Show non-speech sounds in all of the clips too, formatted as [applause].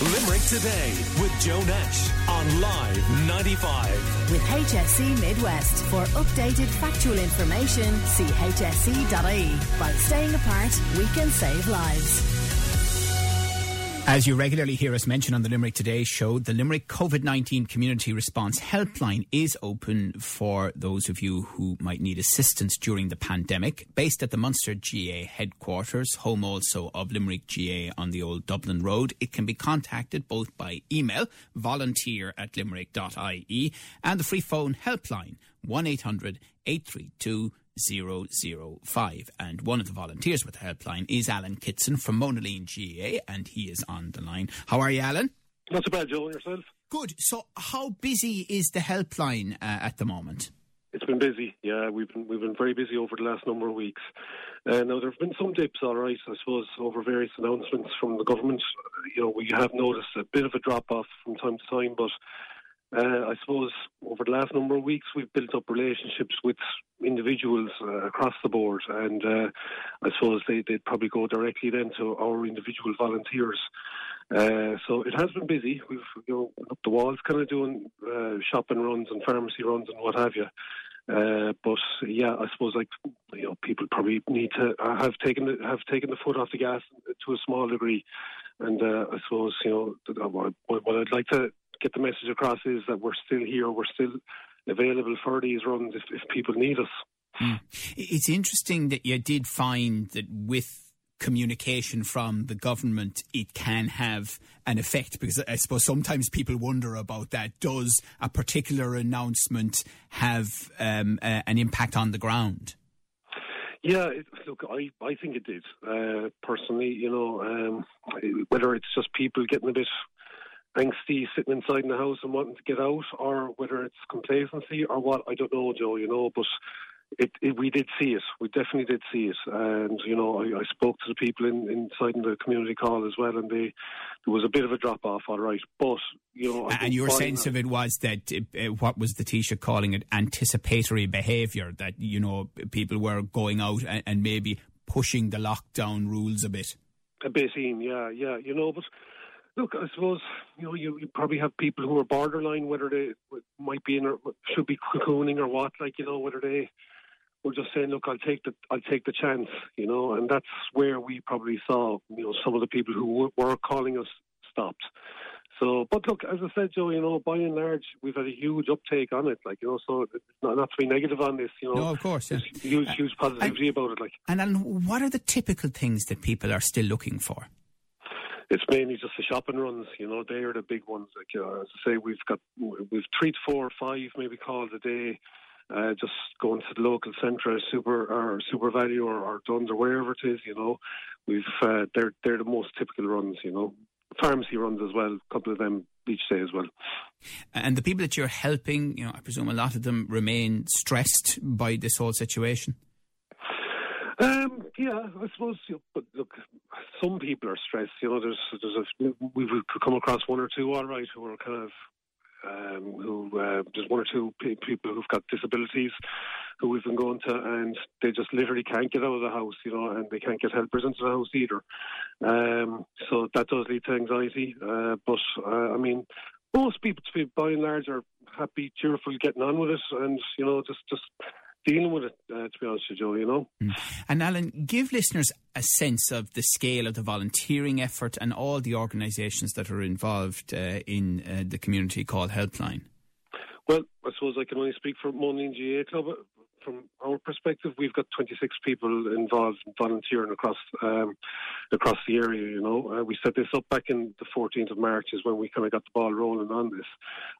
Limerick Today with Joe Nash on Live 95. With HSE Midwest. For updated factual information, see hse.ie. By staying apart, we can save lives. As you regularly hear us mention on the Limerick Today show, the Limerick COVID 19 Community Response Helpline is open for those of you who might need assistance during the pandemic. Based at the Munster GAA headquarters, home also of Limerick GAA on the old Dublin Road, it can be contacted both by email, volunteer at limerick.ie, and the free phone helpline, 1 800 832 005. And one of the volunteers with the helpline is Alan Kitson from Monaleen GAA, and he is on the line. How are you, Alan? Not so bad, Joe, and yourself? Good. So, how busy is the helpline uh, at the moment? It's been busy. Yeah, we've been we've been very busy over the last number of weeks. Uh, now there have been some dips, all right. I suppose over various announcements from the government. You know, we have noticed a bit of a drop off from time to time, but uh, I suppose over the last number of weeks we've built up relationships with individuals uh, across the board, and uh, I suppose they, would probably go directly then to our individual volunteers. Uh, so it has been busy. We've you know up the walls, kind of doing uh, shopping runs and pharmacy runs and what have you. Uh, but yeah, I suppose like you know, people probably need to have taken the, have taken the foot off the gas to a small degree, and uh, I suppose you know what I'd like to get the message across is that we're still here, we're still available for these runs if, if people need us. Mm. It's interesting that you did find that with communication from the government, it can have an effect because I suppose sometimes people wonder about that. Does a particular announcement have um, a, an impact on the ground? Yeah, it, look, I, I think it did. Uh, personally, you know, um, whether it's just people getting a bit angsty sitting inside in the house and wanting to get out, or whether it's complacency or what, I don't know, Joe, you know, but it, it, we did see it. We definitely did see it. And, you know, I, I spoke to the people in, inside in the community call as well, and they, there was a bit of a drop off, all right. But, you know. and your sense of it was that, uh, what was the Taoiseach calling it, anticipatory behaviour, that, you know, people were going out and, and maybe pushing the lockdown rules a bit? A bit, yeah, yeah, you know, but Look, I suppose you know you, you probably have people who are borderline, whether they might be in or should be cocooning or what, like you know, whether they were just saying, "Look, I'll take the I'll take the chance," you know, and that's where we probably saw you know some of the people who were calling us stopped. So, but look, as I said, Joe, you know, by and large, we've had a huge uptake on it. Like, you know, so not, not to be negative on this, you know. No, of course, yeah. huge, huge positivity and, about it. Like, and, and what are the typical things that people are still looking for? It's mainly just the shopping runs. You know, they are the big ones. Like uh, as I say, we've got we've three, four, five maybe calls a day. Uh, just going to the local centre, super or SuperValu or, or Dunnes or wherever it is. You know, we've uh, they're they're the most typical runs. You know, pharmacy runs as well. A couple of them each day as well. And the people that you're helping, you know, I presume a lot of them remain stressed by this whole situation. Um, yeah, I suppose. You know, but look, some people are stressed. You know, there's there's a we've come across one or two, all right, who are kind of um, who uh, there's one or two people who've got disabilities who we've been going to, and they just literally can't get out of the house, you know, and they can't get helpers into the house either. Um, so that does lead to anxiety. Uh, but uh, I mean, most people, to be by and large, are happy, cheerful, getting on with it, and you know, just just dealing with it, uh, to be honest with you, you know. Mm. And Alan, give listeners a sense of the scale of the volunteering effort and all the organisations that are involved uh, in uh, the community called Helpline. Well, I suppose I can only speak for Monaleen GAA Club from our perspective, we've got 26 people involved volunteering across um, across the area. You know, uh, we set this up back in the 14th of March is when we kind of got the ball rolling on this.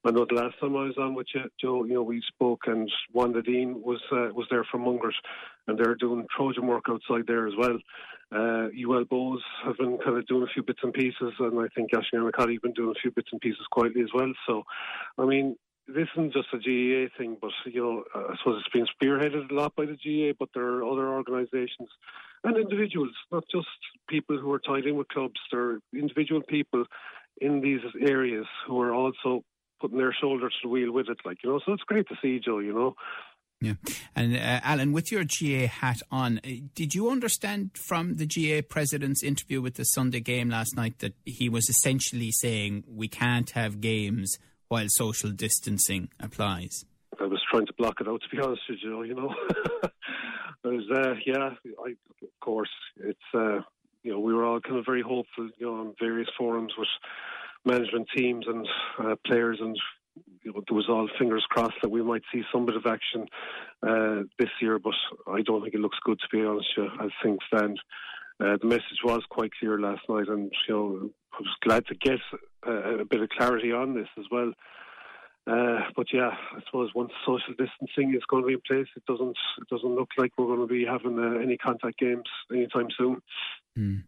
I know the last time I was on with you, Joe, you know, we spoke and Wanda Dean was uh, was there from Mungret, and they're doing Trojan work outside there as well. Uh, UL Bohs have been kind of doing a few bits and pieces, and I think Aisling Annacotty have been doing a few bits and pieces quietly as well. So, I mean, this isn't just a GAA thing, but you know, I suppose it's been spearheaded a lot by the GAA, but there are other organisations and individuals, not just people who are tied in with clubs. There are individual people in these areas who are also putting their shoulder to the wheel with it, like you know. So it's great to see, Joe. You know, Yeah. And uh, Alan, with your GAA hat on, uh, did you understand from the GAA president's interview with the Sunday game last night that he was essentially saying we can't have games while social distancing applies? I was trying to block it out, to be [laughs] honest with you. You know, [laughs] was, uh, yeah, I, of course, it's, uh, you know, we were all kind of very hopeful, you know, on various forums with management teams and uh, players and you know, there was all fingers crossed that we might see some bit of action uh, this year, but I don't think it looks good to be honest. You, as things stand, uh, the message was quite clear last night, and you know, I was glad to get a, a bit of clarity on this as well. Uh, but yeah, I suppose once social distancing is going to be in place, it doesn't it doesn't look like we're going to be having uh, any contact games anytime soon. Mm.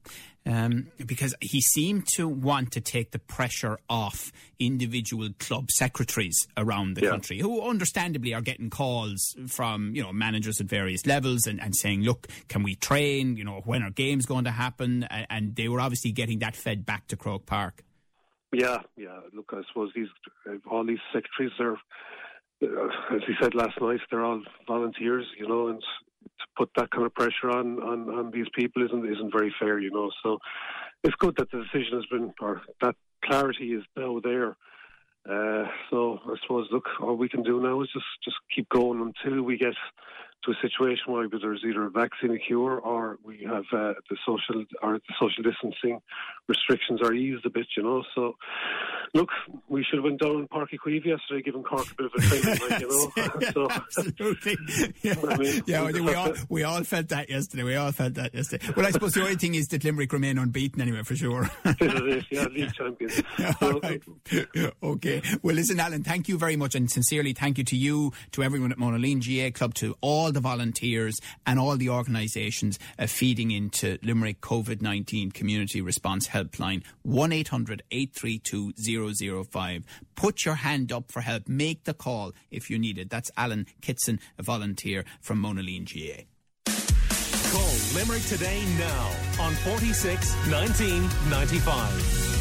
Um, because he seemed to want to take the pressure off individual club secretaries around the yeah. country, who understandably are getting calls from you know managers at various levels and, and saying, "Look, can we train? You know, when are games going to happen?" And, and they were obviously getting that fed back to Croke Park. Yeah, yeah. Look, I suppose these all these secretaries are, uh, as he said last night, they're all volunteers, you know, and to put that kind of pressure on, on, on these people isn't isn't very fair, you know. So it's good that the decision has been, or that clarity is now there. Uh, so I suppose, look, all we can do now is just just keep going until we get to a situation where there's either a vaccine, a cure, or we have uh, the social or the social distancing restrictions are eased a bit, you know. So, look, we should have went down in Uí Chaoimh yesterday, giving Cork a bit of a training, like, you know. [laughs] so, absolutely. [laughs] Yeah, I mean, yeah we, all we all felt that yesterday. We all felt that yesterday. Well, I suppose the only thing is that Limerick remain unbeaten anyway, for sure. yeah, league champions. [laughs] So, right. Okay. Well, listen, Alan, thank you very much, and sincerely thank you to you, to everyone at Monaleen GAA Club, to all all the volunteers and all the organisations uh, feeding into Limerick COVID 19 Community Response Helpline 1 800 832 005. Put your hand up for help. Make the call if you need it. That's Alan Kitson, a volunteer from Monaleen GAA. Call Limerick today now on 46 1995.